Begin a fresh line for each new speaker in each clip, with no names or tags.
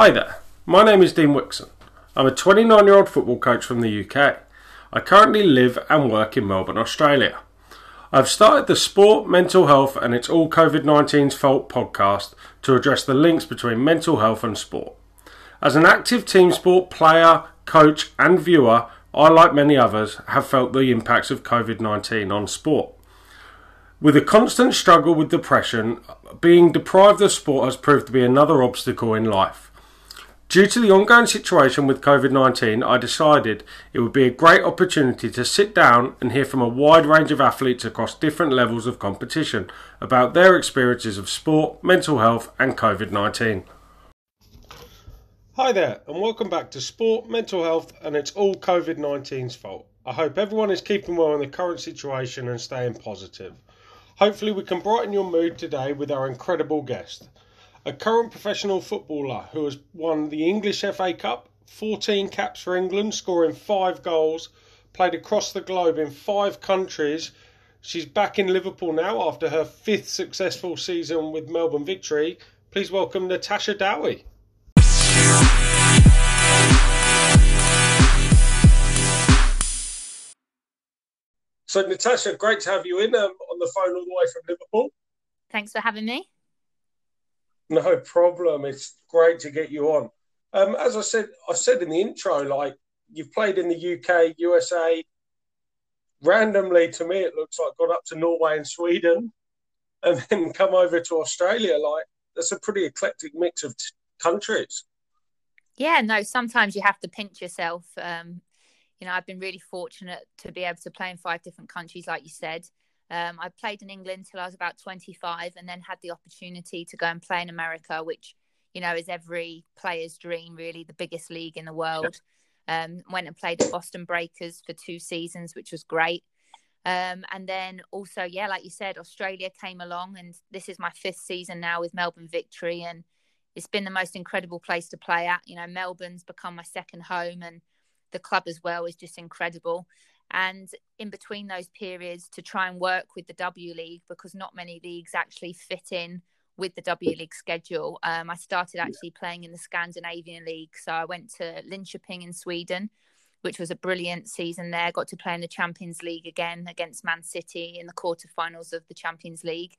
Hi there, my name is Dean Wixon. I'm a 29 year old football coach from the UK. I currently live and work in Melbourne, Australia. I've started the Sport, Mental Health and It's All COVID 19's Fault podcast to address the links between mental health and sport. As an active team sport player, coach, and viewer, I, like many others, have felt the impacts of COVID 19 on sport. With a constant struggle with depression, being deprived of sport has proved to be another obstacle in life. Due to the ongoing situation with COVID 19, I decided it would be a great opportunity to sit down and hear from a wide range of athletes across different levels of competition about their experiences of sport, mental health, and COVID 19. Hi there, and welcome back to Sport, Mental Health, and it's all COVID 19's fault. I hope everyone is keeping well in the current situation and staying positive. Hopefully, we can brighten your mood today with our incredible guest, a current professional footballer who has won the English FA Cup, 14 caps for England, scoring five goals, played across the globe in five countries. She's back in Liverpool now after her fifth successful season with Melbourne Victory. Please welcome Natasha Dowie. So, Natasha, great to have you in um, on the phone all the way from Liverpool.
Thanks for having me.
No problem. It's great to get you on. Um, as I said, I said in the intro, like you've played in the UK, USA. Randomly, to me, it looks like gone up to Norway and Sweden, and then come over to Australia. Like that's a pretty eclectic mix of t- countries.
Yeah, no. Sometimes you have to pinch yourself. Um, you know, I've been really fortunate to be able to play in five different countries, like you said. Um, I played in England till I was about 25 and then had the opportunity to go and play in America, which, you know, is every player's dream, really, the biggest league in the world. Um, went and played at Boston Breakers for two seasons, which was great. Um, and then also, yeah, like you said, Australia came along, and this is my fifth season now with Melbourne Victory, and it's been the most incredible place to play at. You know, Melbourne's become my second home, and the club as well is just incredible. And in between those periods, to try and work with the W League because not many leagues actually fit in with the W League schedule. Um, I started actually playing in the Scandinavian League, so I went to Linköping in Sweden, which was a brilliant season there. Got to play in the Champions League again against Man City in the quarterfinals of the Champions League.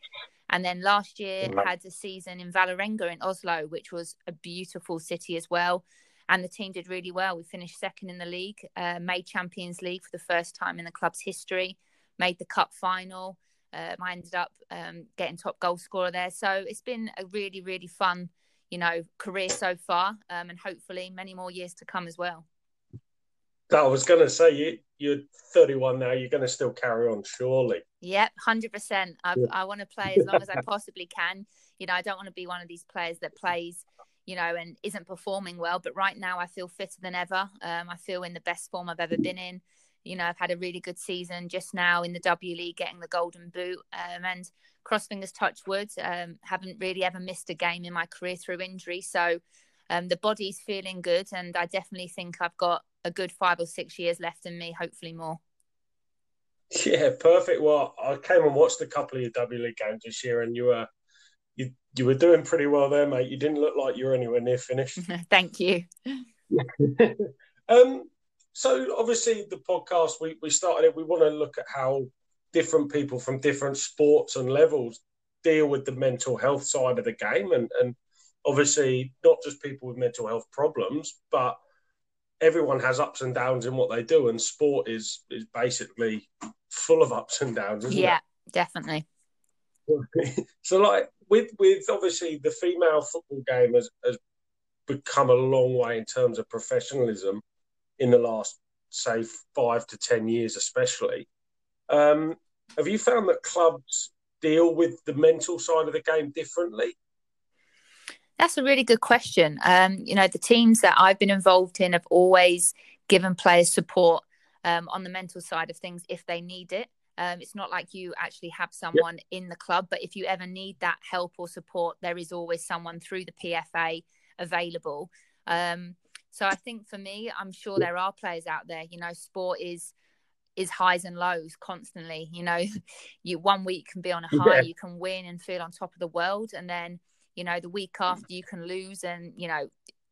And then last year had a season in Vålerenga in Oslo, which was a beautiful city as well and the team did really well. We finished second in the league, uh, made Champions League for the first time in the club's history, made the cup final. Um, I ended up um, getting top goal scorer there. So it's been a really, really fun, you know, career so far, um, and hopefully many more years to come as well.
I was going to say you you're 31 now. You're going to still carry on, surely.
Yep, hundred percent. I, I want to play as long as I possibly can. You know, I don't want to be one of these players that plays you know, and isn't performing well. But right now, I feel fitter than ever. Um, I feel in the best form I've ever been in. You know, I've had a really good season just now in the W League, getting the Golden Boot, um, and cross fingers, touch wood. Um, haven't really ever missed a game in my career through injury, so um, the body's feeling good, and I definitely think I've got a good five or six years left in me, hopefully more.
Yeah, perfect. Well, I came and watched a couple of your W League games this year, and you were you you were doing pretty well there, mate. You didn't look like you were anywhere near finished.
Thank you.
um, so obviously the podcast we, we started it. We want to look at how different people from different sports and levels deal with the mental health side of the game, and and obviously not just people with mental health problems, but everyone has ups and downs in what they do, and sport is is basically full of ups and downs,
yeah,
it?
definitely.
so like with with obviously the female football game has, has become a long way in terms of professionalism in the last say five to ten years especially. Um, have you found that clubs deal with the mental side of the game differently?
That's a really good question. Um, you know the teams that i've been involved in have always given players support um, on the mental side of things if they need it um, it's not like you actually have someone yep. in the club, but if you ever need that help or support, there is always someone through the PFA available. Um, so I think for me, I'm sure there are players out there. You know, sport is is highs and lows constantly. You know, you one week can be on a high, yeah. you can win and feel on top of the world, and then you know the week after you can lose, and you know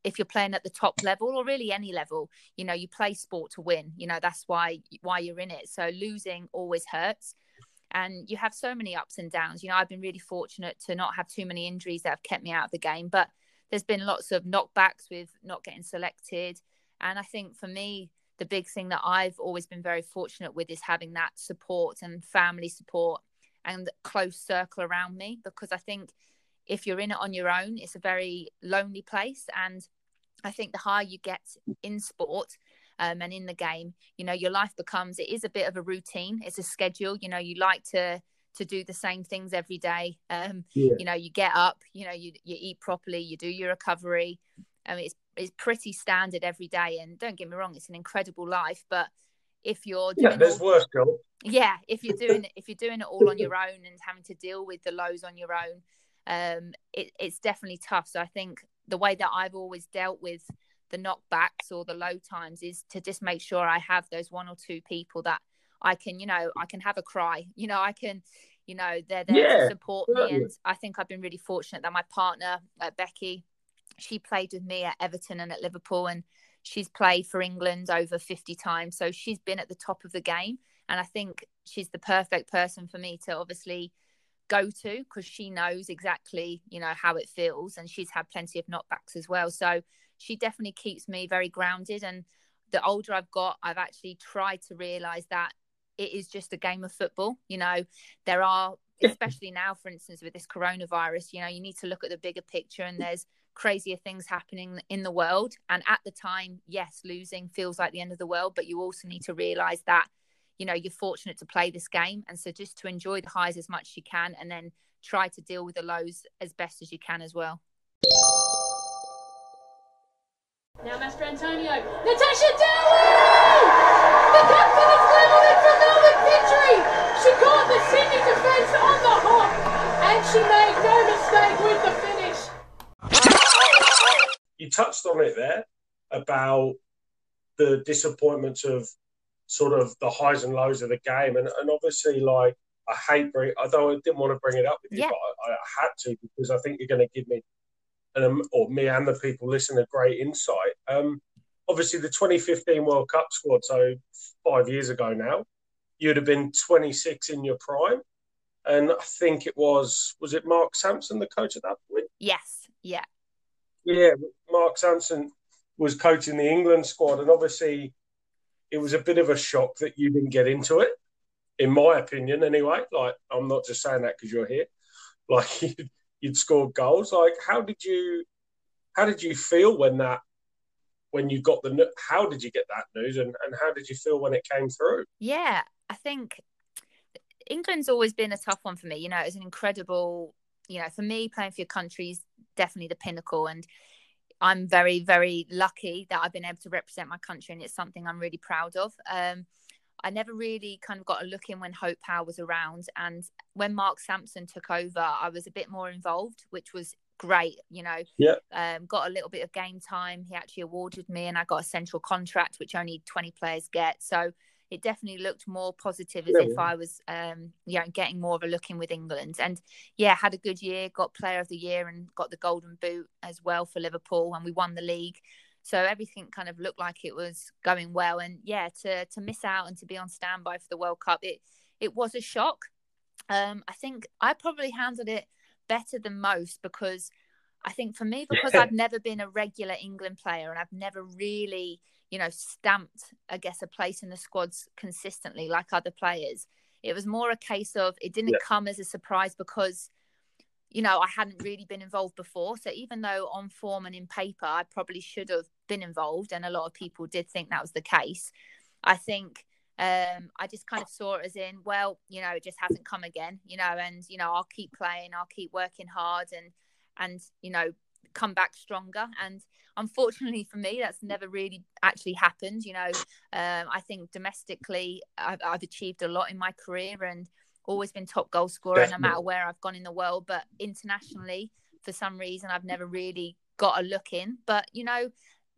if you're playing at the top level or really any level, you know, you play sport to win. You know, that's why why you're in it. So losing always hurts. And you have so many ups and downs. You know, I've been really fortunate to not have too many injuries that have kept me out of the game, but there's been lots of knockbacks with not getting selected. And I think for me, the big thing that I've always been very fortunate with is having that support and family support and close circle around me because I think if you're in it on your own, it's a very lonely place. And I think the higher you get in sport um, and in the game, you know, your life becomes it is a bit of a routine. It's a schedule. You know, you like to to do the same things every day. Um, yeah. You know, you get up, you know, you you eat properly, you do your recovery. I mean, it's it's pretty standard every day. And don't get me wrong, it's an incredible life. But if you're
yeah, there's all, worse job.
Yeah, if you're doing if you're doing it all on your own and having to deal with the lows on your own, um, it, it's definitely tough. So I think the way that I've always dealt with the knockbacks or the low times is to just make sure I have those one or two people that I can, you know, I can have a cry. You know, I can, you know, they're there yeah, to support me. And I think I've been really fortunate that my partner, uh, Becky, she played with me at Everton and at Liverpool, and she's played for England over 50 times. So she's been at the top of the game. And I think she's the perfect person for me to obviously go to because she knows exactly you know how it feels and she's had plenty of knockbacks as well. So she definitely keeps me very grounded and the older i've got i've actually tried to realize that it is just a game of football you know. There are especially now for instance with this coronavirus you know you need to look at the bigger picture and there's crazier things happening in the world. And at the time yes losing feels like the end of the world but you also need to realize that you know you're fortunate to play this game and so just to enjoy the highs as much as you can and then try to deal with the lows as best as you can as well.
Now master antonio Natasha Dowie the confidence level in for Melbourne victory! She caught the Sydney defence on the hop and she made no mistake with the
finish. You touched on it there about the disappointments of sort of the highs and lows of the game. And, and obviously, like, I hate bring, don't, I didn't want to bring it up with you, yeah. but I, I, had to because I think you're going to give me, um, or me and the people listening, a great insight. Um, obviously, the 2015 World Cup squad, so five years ago now, you'd have been 26 in your prime. And I think it was, was it Mark Sampson, the coach at that point?
Yes. Yeah.
Yeah. Mark Sampson was coaching the England squad. And obviously, it was a bit of a shock that you didn't get into it, in my opinion, anyway. Like, I'm not just saying that because you're here. Like, you'd, you'd scored goals. Like, how did you, how did you feel when that, when you got the, how did you get that news, and and how did you feel when it came through?
Yeah, I think England's always been a tough one for me. You know, it was an incredible, you know, for me playing for your country is definitely the pinnacle, and I'm very, very lucky that I've been able to represent my country, and it's something I'm really proud of. Um, I never really kind of got a look in when Hope Powell was around, and when Mark Sampson took over, I was a bit more involved, which was great. You know,
yeah.
Um, got a little bit of game time. He actually awarded me, and I got a central contract, which only 20 players get. So it definitely looked more positive as yeah. if I was, um, you know, getting more of a look in with England. And yeah, had a good year, got Player of the Year, and got the Golden Boot as well for Liverpool, and we won the league. So everything kind of looked like it was going well. And yeah, to to miss out and to be on standby for the World Cup, it it was a shock. Um, I think I probably handled it better than most because I think for me, because. I've never been a regular England player and I've never really you know, stamped, I guess, a place in the squads consistently like other players. It was more a case of it didn't yeah. come as a surprise because, you know, I hadn't really been involved before. So even though on form and in paper, I probably should have been involved, and a lot of people did think that was the case, I think um, I just kind of saw it as in, well, you know, it just hasn't come again, you know, and you know, I'll keep playing, I'll keep working hard, and and you know, come back stronger. And unfortunately for me, that's never really actually happened. You know, um, I think domestically, I've, I've, achieved a lot in my career and always been top goal scorer Definitely. no matter where I've gone in the world. But internationally, for some reason, I've never really got a look in. But, you know,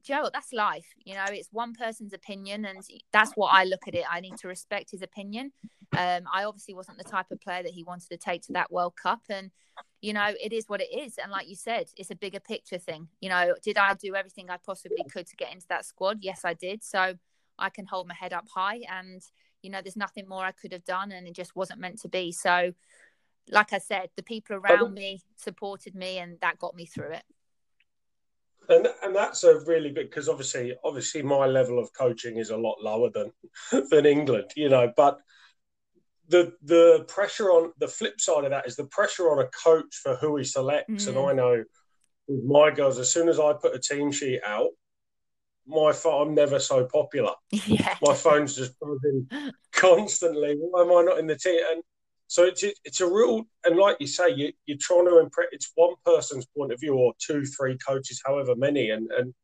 Joe, that's life. You know, it's one person's opinion, and that's what I look at it. I need to respect his opinion. Um, I obviously wasn't the type of player that he wanted to take to that World Cup, and you know, it is what it is. And like you said, it's a bigger picture thing. You know, did I do everything I possibly could to get into that squad? Yes, I did. So I can hold my head up high and, you know, there's nothing more I could have done and it just wasn't meant to be. So, like I said, the people around me supported me and that got me through it.
And, and that's a really big because obviously obviously my level of coaching is a lot lower than than England, you know, but the the pressure on the flip side of that is the pressure on a coach for who he selects. Mm. And I know with my girls, as soon as I put a team sheet out, my phone I'm never so popular.
Yeah.
My phone's just buzzing constantly. Why am I not in the team? And so it's it's a real and like you say, you you're trying to impress. It's one person's point of view or two, three coaches, however many, and and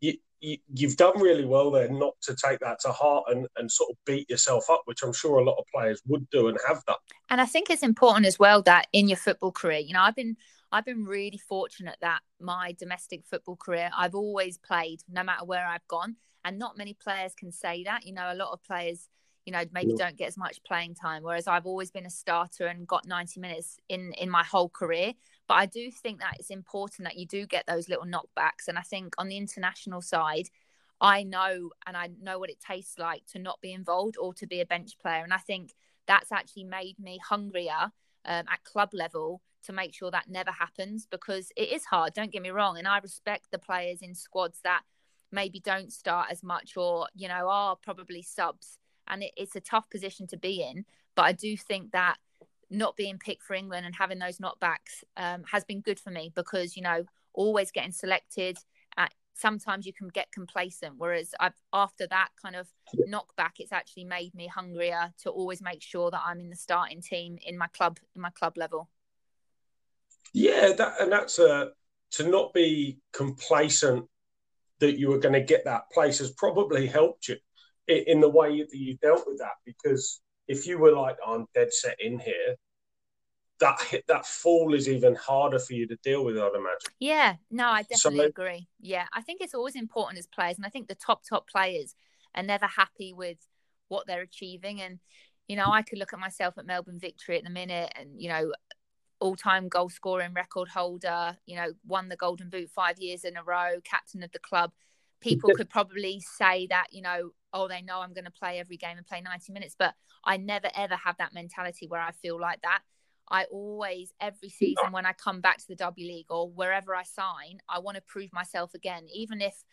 you, you you've done really well there not to take that to heart and and sort of beat yourself up, which I'm sure a lot of players would do and have done.
And I think it's important as well that in your football career, you know, I've been I've been really fortunate that my domestic football career, I've always played no matter where I've gone. And not many players can say that. You know, a lot of players you know maybe yeah. don't get as much playing time whereas i've always been a starter and got 90 minutes in in my whole career. But i do think that it's important that you do get those little knockbacks. And i think on the international side i know and i know what it tastes like to not be involved or to be a bench player. And i think that's actually made me hungrier um, at club level to make sure that never happens because it is hard don't get me wrong. And i respect the players in squads that maybe don't start as much or you know are probably subs and it, it's a tough position to be in. But I do think that not being picked for England and having those knockbacks um, has been good for me because you know always getting selected. At, sometimes you can get complacent, whereas I've after that kind of knockback, it's actually made me hungrier to always make sure that I'm in the starting team in my club in my club level.
Yeah, that and that's a to not be complacent that you were going to get that place has probably helped you in the way that you dealt with that because if you were like I'm dead set in here that hit that fall is even harder for you to deal with I'd imagine.
Yeah. No I definitely so, agree. Yeah. I think it's always important as players and I think the top top players are never happy with what they're achieving. And you know I could look at myself at Melbourne Victory at the minute and you know all-time goal scoring record holder you know won the golden boot 5 years in a row captain of the club. People could probably say that you know oh they know i'm going to play every game and play 90 minutes but i never ever have that mentality where i feel like that i always every season when i come back to the w league or wherever i sign i want to prove myself again even if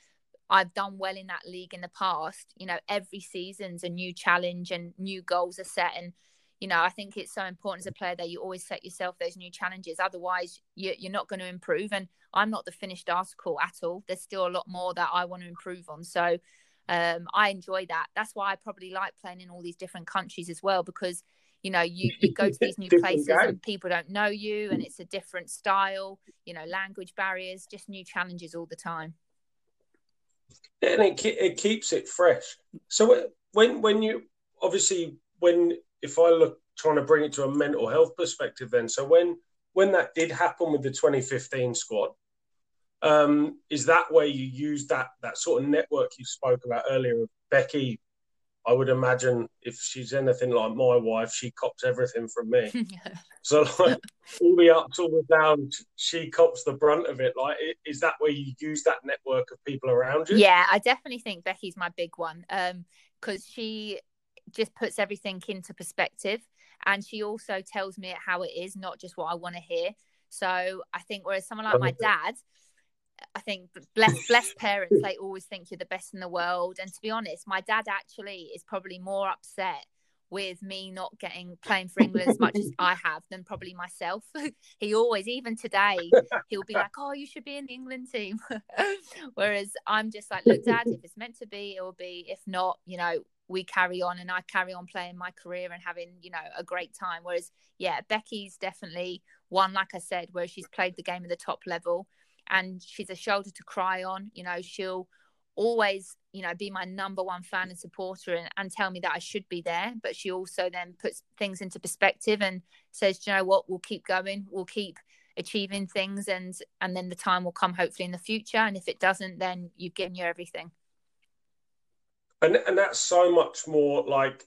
i've done well in that league in the past you know every season's a new challenge and new goals are set and you know, I think it's so important as a player that you always set yourself those new challenges. Otherwise, you, you're not going to improve. And I'm not the finished article at all. There's still a lot more that I want to improve on. So um, I enjoy that. That's why I probably like playing in all these different countries as well, because you know you, you go to these new places and people don't know you and it's a different style you know language barriers just new challenges all the time.
And it, it keeps it fresh. So when when you obviously when if I look trying to bring it to a mental health perspective, then so when when that did happen with the 2015 squad, um, is that where you use that that sort of network you spoke about earlier? Becky, I would imagine if she's anything like my wife, she cops everything from me. so like all the ups, all the downs, she cops the brunt of it. Like, is that where you use that network of people around you?
Yeah, I definitely think Becky's my big one because um, she just puts everything into perspective and she also tells me how it is not just what i want to hear so i think whereas someone like my dad i think bless bless parents they always think you're the best in the world and to be honest my dad actually is probably more upset with me not getting playing for England as much as I have than probably myself. he always, even today, he'll be like, "Oh, you should be in the England team," whereas I'm just like, "Look, Dad, if it's meant to be, it will be. If not, you know, we carry on and I carry on playing my career and having, you know, a great time. Whereas, yeah, Becky's definitely one, like I said, where she's played the game at the top level and she's a shoulder to cry on. You know, she'll always, you know, be my number one fan and supporter and, and tell me that I should be there. But she also then puts things into perspective and says, you know what, we'll keep going, we'll keep achieving things and and then the time will come hopefully in the future. And if it doesn't, then you've given you everything
and and that's so much more like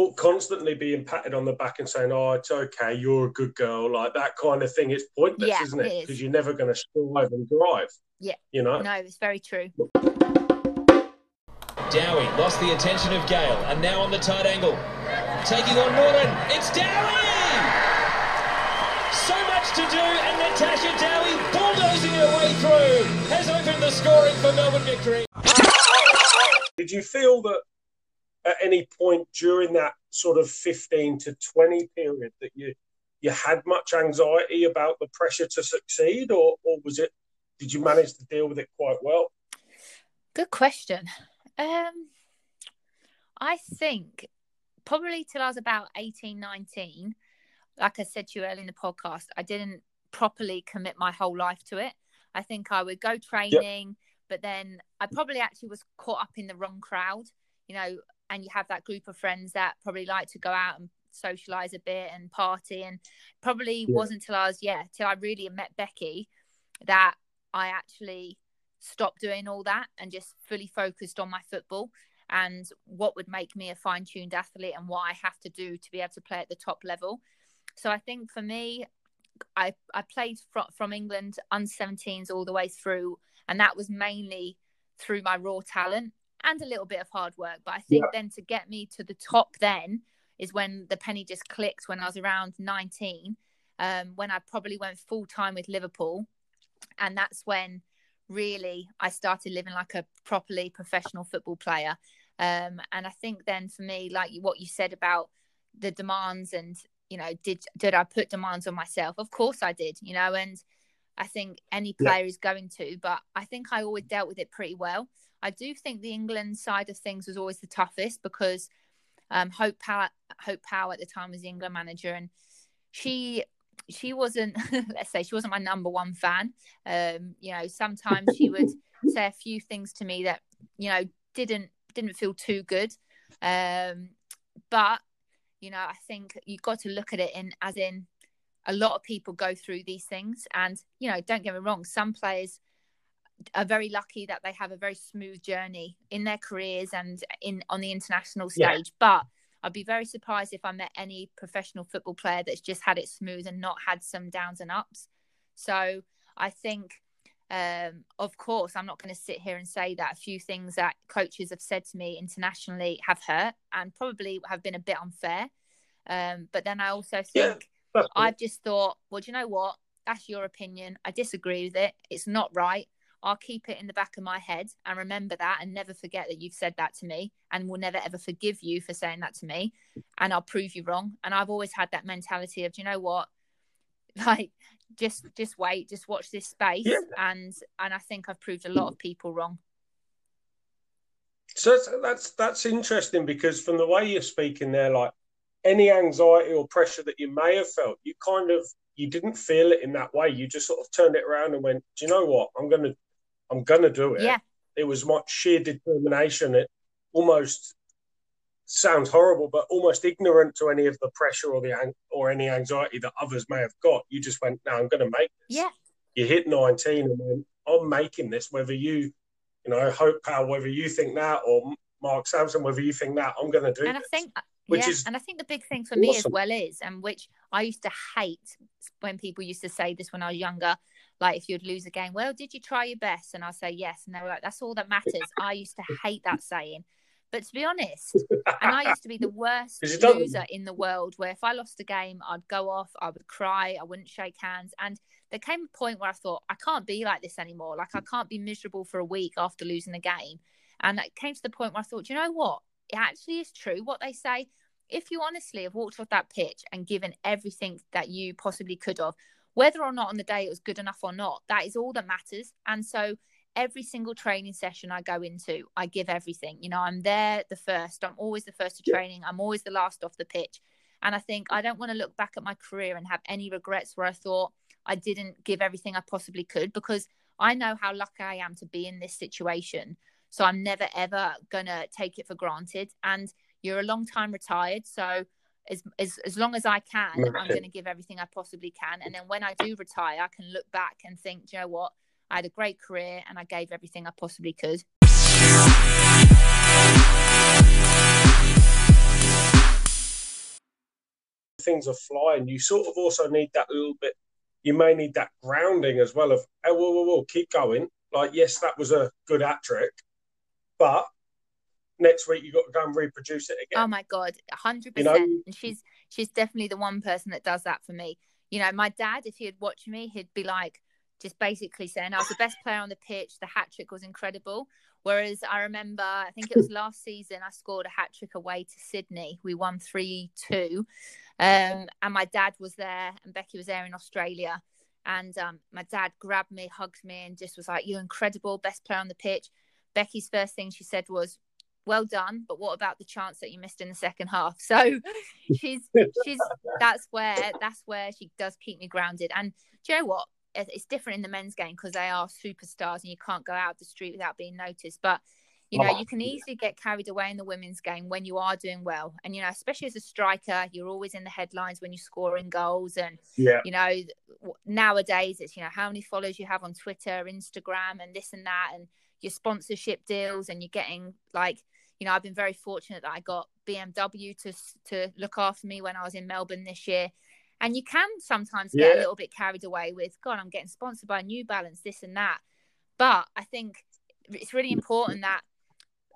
Oh, constantly being patted on the back and saying, "Oh, it's okay, you're a good girl," like that kind of thing. It's pointless,
Yeah,
isn't it?
it
Because
is.
you're never going to strive and drive.
Yeah.
You know.
No, it's very true.
Dowie lost the attention of Gale and now on the tight angle. Taking on Norton. It's Dowie! So much to do and Natasha Dowie bulldozing her way through has opened the scoring for Melbourne victory.
Did you feel that at any point during that sort of 15 to 20 period that you you had much anxiety about the pressure to succeed, or or was it? Did you manage to deal with it quite well?
Good question. Um, I think probably till I was about 18, 19, like I said to you earlier in the podcast, I didn't properly commit my whole life to it. I think I would go training, but then I probably actually was caught up in the wrong crowd, you know, and you have that group of friends that probably like to go out and socialize a bit and party. And probably
Yeah.
wasn't till I was, yeah, till I really met Becky that I actually stopped doing all that and just fully focused on my football and what would make me a fine tuned athlete and what I have to do to be able to play at the top level. So I think for me, I, I played from, from England under 17s all the way through, and that was mainly through my raw talent and a little bit of hard work. But I think then to get me to the top then is when the penny just clicked when I was around 19, um, when I probably went full time with Liverpool. And that's when really I started living like a properly professional football player. Um, and I think then for me, like what you said about the demands and you know, did did I put demands on myself? Of course I did, you know, and I think any
Yeah.
player is going to, but I think I always dealt with it pretty well. I do think the England side of things was always the toughest because um, Hope Powell, Hope Powell at the time was the England manager, and she she wasn't let's say she wasn't my number one fan. Um, you know, sometimes she would say a few things to me that you know didn't didn't feel too good. Um, but you know, I think you've got to look at it in as in a lot of people go through these things, and you know, don't get me wrong, some players are very lucky that they have a very smooth journey in their careers and in on the international
Yeah.
stage. But I'd be very surprised if I met any professional football player that's just had it smooth and not had some downs and ups. So I think, um, of course, I'm not going to sit here and say that a few things that coaches have said to me internationally have hurt and probably have been a bit unfair. Um, but then I also think
That's
I've just thought, well, do you know what? That's your opinion. I disagree with it. It's not right. I'll keep it in the back of my head and remember that and never forget that you've said that to me and will never ever forgive you for saying that to me. And I'll prove you wrong. And I've always had that mentality of, do you know what? Like, just just wait, just watch this space.
Yeah.
And and I think I've proved a lot of people wrong.
So that's, that's that's interesting because from the way you're speaking there, like any anxiety or pressure that you may have felt, you kind of you didn't feel it in that way. You just sort of turned it around and went, "Do you know what? I'm gonna I'm gonna do it."
Yeah.
It was much sheer determination. It almost sounds horrible, but almost ignorant to any of the pressure or the ang- or any anxiety that others may have got. You just went, "No, I'm gonna make this."
Yeah.
You hit 19 and went, "I'm making this." Whether you you know, Hope Powell, whether you think that, or Mark Sampson, whether you think that, I'm going to do
and I think uh,
which
yeah,
is
and I think the big thing for me as well is, and which I used to hate when people used to say this when I was younger, like if you'd lose a game, well, did you try your best? And I'll say yes, and they were like, that's all that matters. I used to hate that saying, but to be honest, and I used to be the worst loser in the world. Where if I lost a game, I'd go off, I would cry, I wouldn't shake hands, and there came a point where I thought I can't be like this anymore. Like I can't be miserable for a week after losing a game, and it came to the point where I thought, you know what? It actually is true what they say. If you honestly have walked off that pitch and given everything that you possibly could have, whether or not on the day it was good enough or not, that is all that matters. And so every single training session I go into, I give everything. You know, I'm there the first. I'm always the first to training. I'm always the last off the pitch. And I think I don't want to look back at my career and have any regrets where I thought I didn't give everything I possibly could because I know how lucky I am to be in this situation. So I'm never ever gonna take it for granted. And you're a long time retired, so as as, as long as I can, I'm gonna give everything I possibly can. And then when I do retire, I can look back and think, "Do you know what? I had a great career and I gave everything I possibly could.
things are flying, you sort of also need that little bit. You may need that grounding as well of, oh, whoa, whoa, whoa, keep going. Like, yes, that was a good hat trick, but next week you've got to go and reproduce it again.
Oh my god, hundred
You know-
percent. And she's she's definitely the one person that does that for me. You know, my dad, if he'd watch me, he'd be like, just basically saying, "I was the best player on the pitch. The hat trick was incredible." Whereas I remember, I think it was last season, I scored a hat trick away to Sydney. We won three two, um, and my dad was there, and Becky was there in Australia. And um, my dad grabbed me, hugged me, and just was like, "You're incredible, best player on the pitch." Becky's first thing she said was, well done but what about the chance that you missed in the second half? So she's she's that's where that's where she does keep me grounded. And do you know what? It's different in the men's game because they are superstars and you can't go out the street without being noticed. But you know
Oh,
you can easily get carried away in the women's game when you are doing well. And you know especially as a striker you're always in the headlines when you're scoring goals. And
Yeah.
you know nowadays it's you know how many followers you have on twitter instagram and this and that and your sponsorship deals and you're getting like you know i've been very fortunate that i got bmw to to look after me when i was in melbourne this year and you can sometimes get a little bit carried away with god i'm getting sponsored by new balance this and that but i think it's really important that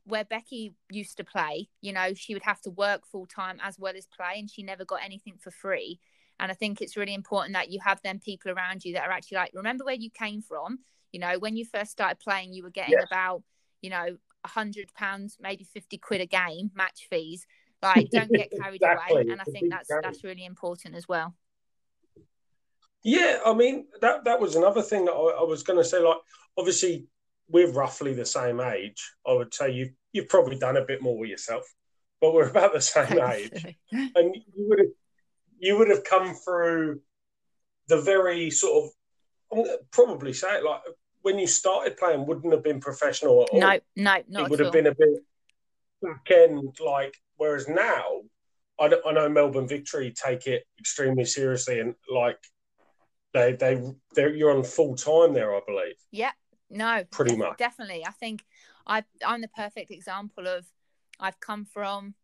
where Becky used to play, you know, she would have to work full time as well as play, and she never got anything for free. And I think it's really important that you have them people around you that are actually like, remember where you came from. You know, when you first started playing, you were getting
Yes.
about, you know, a hundred pounds, maybe fifty quid a game, match fees. Like, don't get carried
Exactly.
away. And I think that's that's really important as well.
Yeah, I mean that that was another thing that I, I was going to say. Like, obviously, we're roughly the same age. I would say you've you've probably done a bit more with yourself, but we're about the same age. And you would have you would have come through the very sort of I'm probably say it like when you started playing wouldn't have been professional at all.
no, no,
it would have
all.
been a bit back end like. Whereas now, I, don't- I know Melbourne Victory take it extremely seriously and like they they they you're on full time there, I believe.
Yeah, no,
Pretty much.
Definitely. I think I I'm the perfect example of I've come from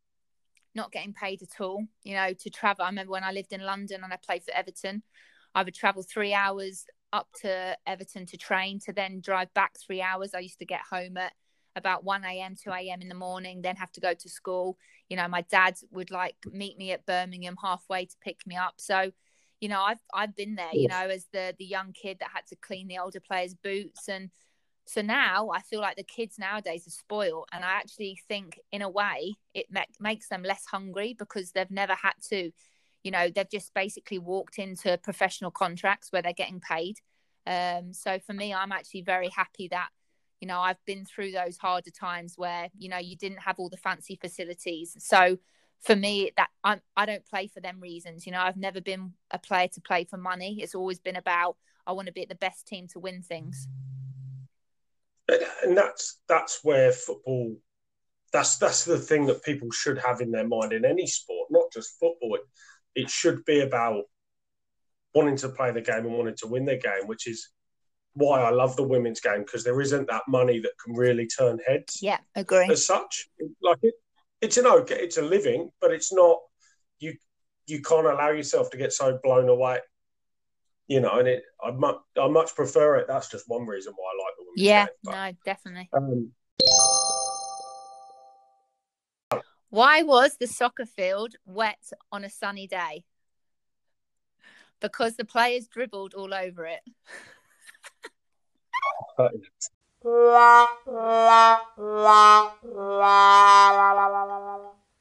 not getting paid at all, you know, to travel. I remember when I lived in London and I played for Everton, I would travel three hours up to Everton to train to then drive back three hours. I used to get home at about 1 a.m., 2 a.m. in the morning, then have to go to school. You know, my dad would like meet me at Birmingham halfway to pick me up. So, you know, I've I've been there, you know, as the the young kid that had to clean the older players' boots and so now I feel like the kids nowadays are spoiled, and I actually think, in a way, it ma- makes them less hungry because they've never had to, you know, they've just basically walked into professional contracts where they're getting paid. Um, so for me, I'm actually very happy that, you know, I've been through those harder times where you know you didn't have all the fancy facilities. So for me, that I'm I don't play for them reasons. You know, I've never been a player to play for money. It's always been about I want to be the best team to win things.
And that's that's where football that's that's the thing that people should have in their mind in any sport, not just football. It, should be about wanting to play the game and wanting to win the game, which is why I love the women's game because there isn't that money that can really turn heads.
Yeah, agree.
as such. Like it, it's an okay, it's a living, but it's not. You you can't allow yourself to get so blown away. You know, and it. I much I much prefer it. That's just one reason why I like the women's
Yeah,
game. But,
no, definitely.
um,
Why was the soccer field wet on a sunny day? Because the players dribbled all over it.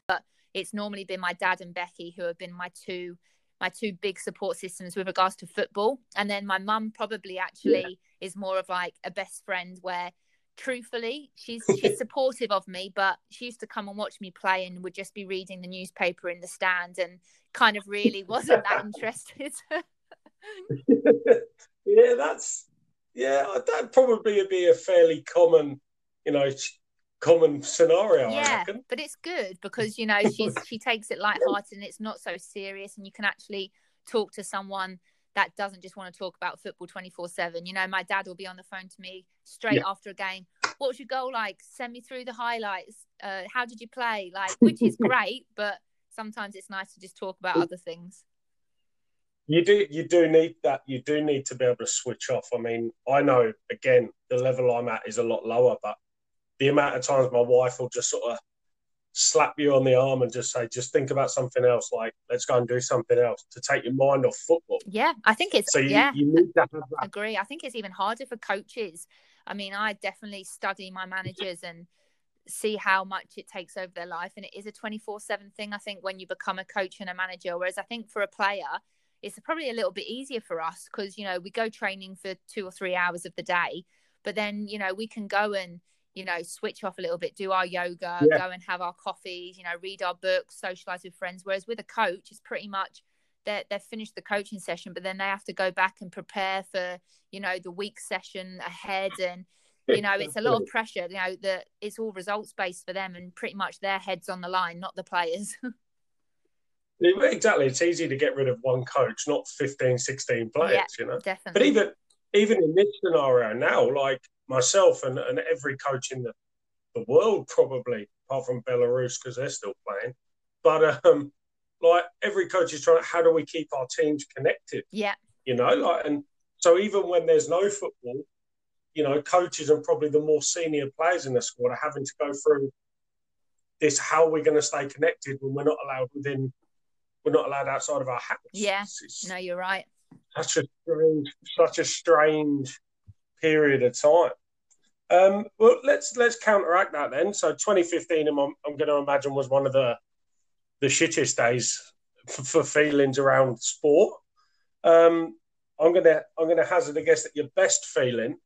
but
It's normally been my dad and Becky who have been my two my two big support systems with regards to football. And then my mum probably actually is more of like a best friend where truthfully she's she's supportive of me, but she used to come and watch me play and would just be reading the newspaper in the stand and kind of really wasn't that interested.
yeah, that's yeah. that probably would be a fairly common, you know, common scenario. I
yeah
reckon.
but it's good because you know she's she takes it light-hearted and it's not so serious and you can actually talk to someone that doesn't just want to talk about football 24 7 you know my dad will be on the phone to me straight
Yeah.
after a game what was your goal like send me through the highlights uh, how did you play like which is great but sometimes it's nice to just talk about other things.
You do you do need that. You do need to be able to switch off. I mean, I know again the level I'm at is a lot lower, but the amount of times my wife will just sort of slap you on the arm and just say, just think about something else. Like, let's go and do something else to take your mind off football.
Yeah, I think it's
So you,
yeah.
you need to have that.
agree. I think it's even harder for coaches. I mean, I definitely study my managers and see how much it takes over their life. And it is a 24 7 thing, I think, when you become a coach and a manager. Whereas I think for a player, it's probably a little bit easier for us because, you know, we go training for two or three hours of the day, but then, you know, we can go and, you know, switch off a little bit, do our yoga,
Yeah.
go and have our coffees, you know, read our books, socialize with friends. Whereas with a coach, it's pretty much they're, they've finished the coaching session, but then they have to go back and prepare for, you know, the week session ahead. And, you know, it's a lot of pressure, you know, that it's all results based for them and pretty much their heads on the line, not the players.
Exactly. It's easy to get rid of one coach, not 15, 16 players,
Yeah.
you know?
Definitely.
But even even in this scenario now, like myself and, and every coach in the, the world probably, apart from Belarus because they're still playing, but um, like every coach is trying. How do we keep our teams connected?
yeah.
You know, like and so even when there's no football, you know, coaches and probably the more senior players in the squad are having to go through this. How are we going to stay connected when we're not allowed within? We're not allowed outside of our house.
Yeah.
It's- it's-
No, you're right.
such a strange, such a strange period of time. Um, well, let's let's counteract that then. So 2015, I'm, I'm going to imagine was one of the the shittest days for, for feelings around sport. Um, I'm gonna I'm gonna hazard a guess that your best feeling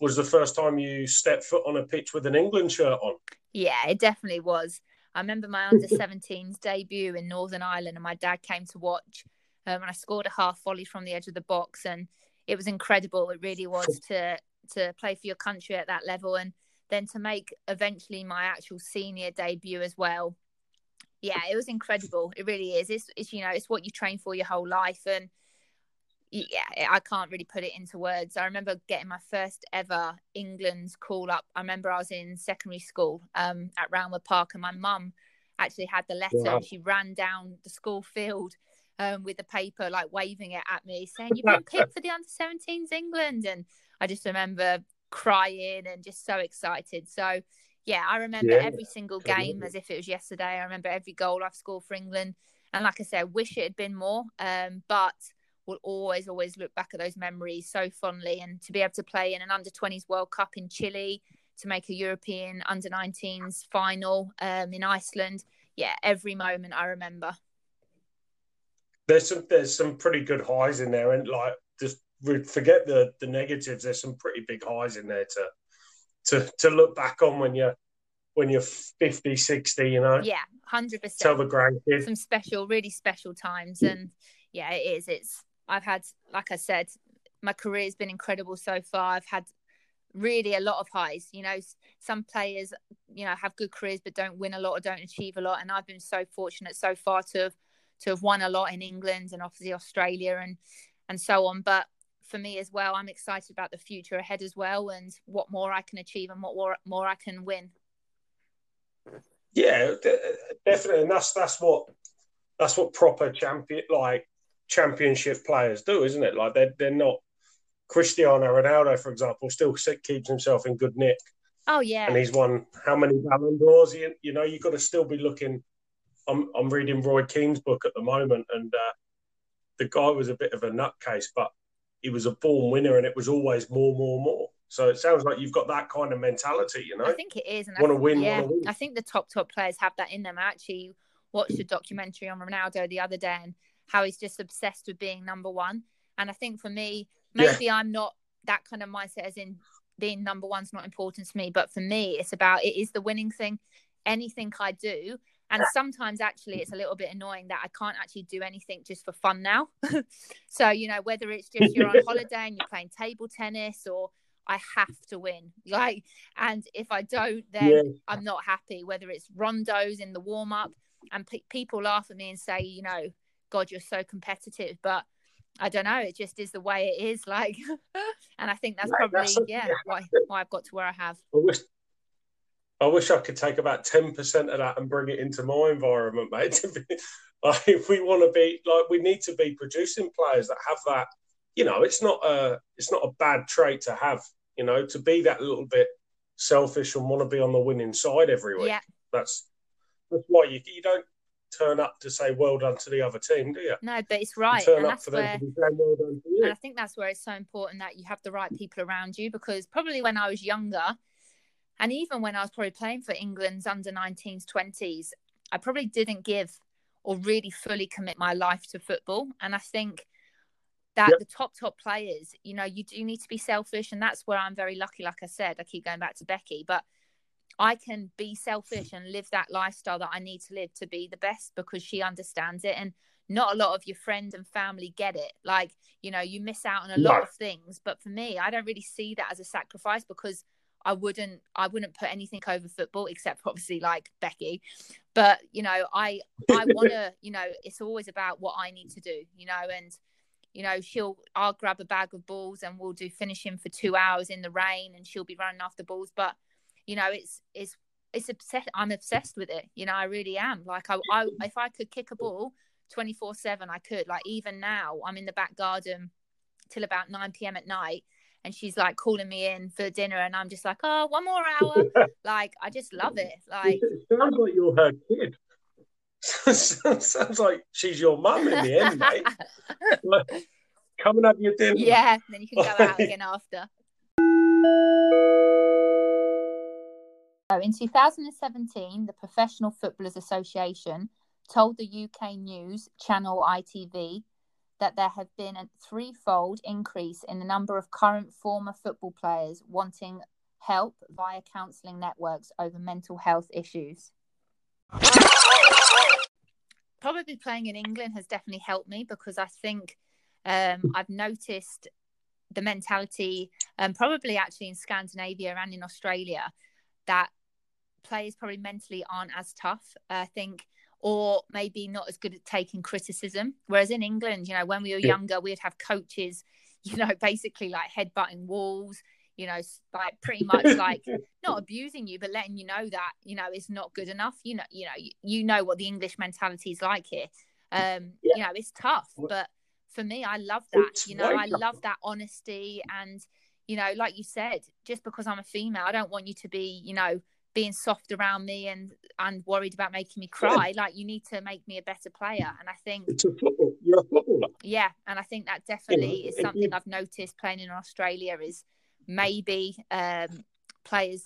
was the first time you stepped foot on a pitch with an England shirt on.
Yeah, it definitely was. I remember my under 17s debut in Northern Ireland, and my dad came to watch. Um, and I scored a half volley from the edge of the box, and it was incredible. It really was to to play for your country at that level, and then to make eventually my actual senior debut as well. Yeah, it was incredible. It really is. It's, it's you know, it's what you train for your whole life, and yeah, I can't really put it into words. I remember getting my first ever England's call up. I remember I was in secondary school um, at Roundwood Park, and my mum actually had the letter.
Wow.
And she ran down the school field um, with the paper, like waving it at me, saying, "You've been picked for the under 17s England." And I just remember crying and just so excited. So yeah, I remember
Yeah,
every single game as if it was yesterday. I remember every goal I've scored for England, and like I said, I wish it had been more. Um, but will always, always look back at those memories so fondly. And to be able to play in an under 20s World Cup in Chile, to make a European under 19s final um, in Iceland, yeah, every moment I remember.
There's some there's some pretty good highs in there, and like just forget the the negatives. There's some pretty big highs in there to to to look back on when you're when you're 50, 60, You know,
Yeah, 100%.
tell the grandkids.
some special, really special times. And yeah, it is. It's, I've had, like I said, my career's been incredible so far. I've had really a lot of highs. You know, some players, you know, have good careers but don't win a lot or don't achieve a lot. And I've been so fortunate so far to have to have won a lot in England and obviously Australia and and so on. But for me as well, I'm excited about the future ahead as well and what more I can achieve and what more more I can win.
Yeah, definitely, and that's that's what that's what proper champion like championship players do, isn't it? Like they're they're not Cristiano Ronaldo, for example, still keeps himself in good nick,
Oh yeah.
and he's won how many Ballon d'Ors? You, you know, you've got to still be looking. I'm I'm reading Roy Keane's book at the moment, and uh, the guy was a bit of a nutcase, but he was a born winner, and it was always more, more, more. So it sounds like you've got that kind of mentality, you know.
I think it is, and I
Wanna win,
Yeah,
win.
I think the top top players have that in them. I actually watched a documentary on Ronaldo the other day and how he's just obsessed with being number one. And I think for me,
Yeah.
maybe I'm not that kind of mindset, as in being number one's not important to me. But for me, it's about it is the winning thing. Anything I do. And sometimes actually it's a little bit annoying that I can't actually do anything just for fun now. so, you know, whether it's just you're on holiday and you're playing table tennis or I have to win. Like, and if I don't, then
Yeah.
I'm not happy. Whether it's rondos in the warm up, and pe- people laugh at me and say, you know, God, you're so competitive, but I don't know. It just is the way it is. Like, and I think that's probably
that's-
yeah why why I've got to where I have.
I wish I wish I could take about ten percent of that and bring it into my environment, mate. like, if we want to be like, we need to be producing players that have that. You know, it's not a it's not a bad trait to have. You know, to be that little bit selfish and want to be on the winning side every week.
Yeah.
That's that's why you you don't turn up to say well done to the other team, do you?
No, but it's right,
you turn
and
up for them to be well done to you.
And I think that's where it's so important that you have the right people around you because probably when I was younger, and even when I was probably playing for England's under 19s, 20s, I probably didn't give or really fully commit my life to football. And I think that
Yep.
the top, top players, you know, you do need to be selfish. And that's where I'm very lucky. Like I said, I keep going back to Becky, but I can be selfish and live that lifestyle that I need to live to be the best because she understands it. And not a lot of your friends and family get it. Like, you know, you miss out on a lot of things. But for me, I don't really see that as a sacrifice because I wouldn't I wouldn't put anything over football except obviously like Becky. But, you know, I I wanna, you know, it's always about what I need to do, you know, and you know, she'll I'll grab a bag of balls and we'll do finishing for two hours in the rain and she'll be running after balls. But, you know, it's it's it's obsessed I'm obsessed with it. You know, I really am. Like I, I if I could kick a ball 24 7 i could like even now i'm in the back garden till about 9 p.m at night and she's like calling me in for dinner and i'm just like oh one more hour like i just love it like
it sounds like you're her kid. sounds like she's your mum in the end, mate. Like, Come and have your dinner.
yeah then you can go out again after so in 2017 the professional footballers association told the uk news channel itv that there have been a threefold increase in the number of current former football players wanting help via counselling networks over mental health issues. Probably playing in England has definitely helped me because I think um, I've noticed the mentality, um, probably actually in Scandinavia and in Australia, that players probably mentally aren't as tough. I think or maybe not as good at taking criticism. Whereas in England, you know, when we were
Yeah.
younger, we'd have coaches, you know, basically like headbutting walls, you know, like pretty much like not abusing you, but letting you know that, you know, it's not good enough. You know, you know, you, you know what the English mentality is like here. Um,
Yeah.
you know, it's tough, but for me, I love that.
it's
You know, I
tougher.
love that honesty and, you know, like you said, just because I'm a female, I don't want you to be, you know, being soft around me and and worried about making me cry. Like you need to make me a better player. And I think
It's a football. You're a footballer.
yeah, and I think that definitely is something I've noticed playing in Australia is maybe um, players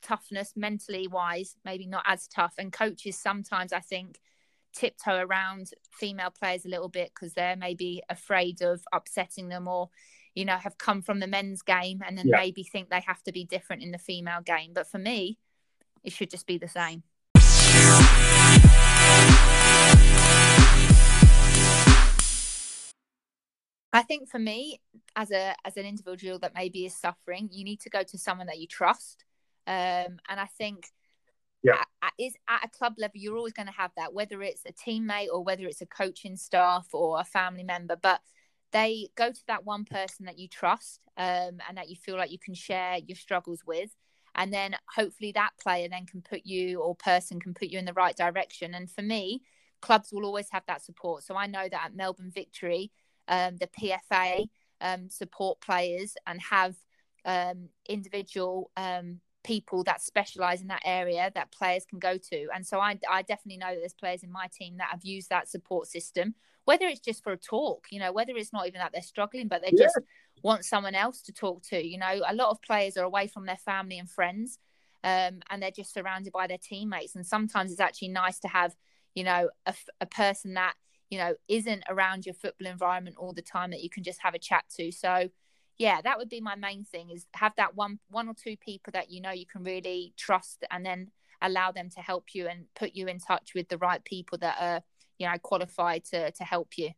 toughness mentally wise maybe not as tough and coaches sometimes I think tiptoe around female players a little bit because they're maybe afraid of upsetting them or you know have come from the men's game and then
Yeah.
maybe think they have to be different in the female game but for me it should just be the same I think for me, as a as an individual that maybe is suffering, you need to go to someone that you trust. Um, and I think
Yeah.
at, is at a club level, you're always going to have that, whether it's a teammate or whether it's a coaching staff or a family member. But they go to that one person that you trust um, and that you feel like you can share your struggles with. And then hopefully that player then can put you or person can put you in the right direction. And for me, clubs will always have that support. So I know that at Melbourne Victory, um, the PFA um, support players and have um, individual um, people that specialize in that area that players can go to. And so I, I definitely know that there's players in my team that have used that support system, whether it's just for a talk, you know, whether it's not even that they're struggling, but they
Yeah.
just want someone else to talk to. You know, a lot of players are away from their family and friends. Um, and they're just surrounded by their teammates. And sometimes it's actually nice to have, you know, a person that you know isn't around your football environment all the time that you can just have a chat to so yeah that would be my main thing is have that one one or two people that you know you can really trust and then allow them to help you and put you in touch with the right people that are you know qualified to to help you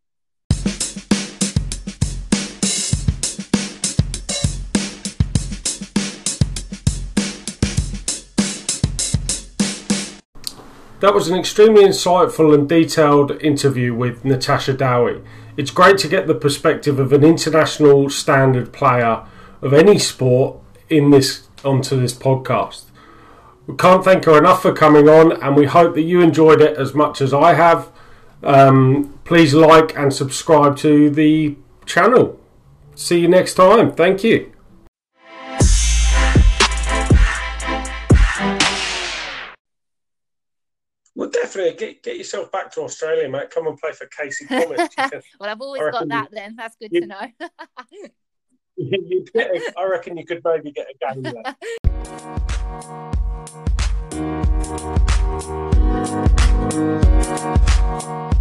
That was an extremely insightful and detailed interview with Natasha Dowie. It's great to get the perspective of an international standard player of any sport in this onto this podcast. We can't thank her enough for coming on, and we hope that you enjoyed it as much as I have. Um, please like and subscribe to the channel. See you next time. Thank you. Well, definitely get, get yourself back to Australia, mate. Come and play for Casey Thomas.
well, I've always got that you, then. That's good
you,
to know.
a, I reckon you could maybe get a game there.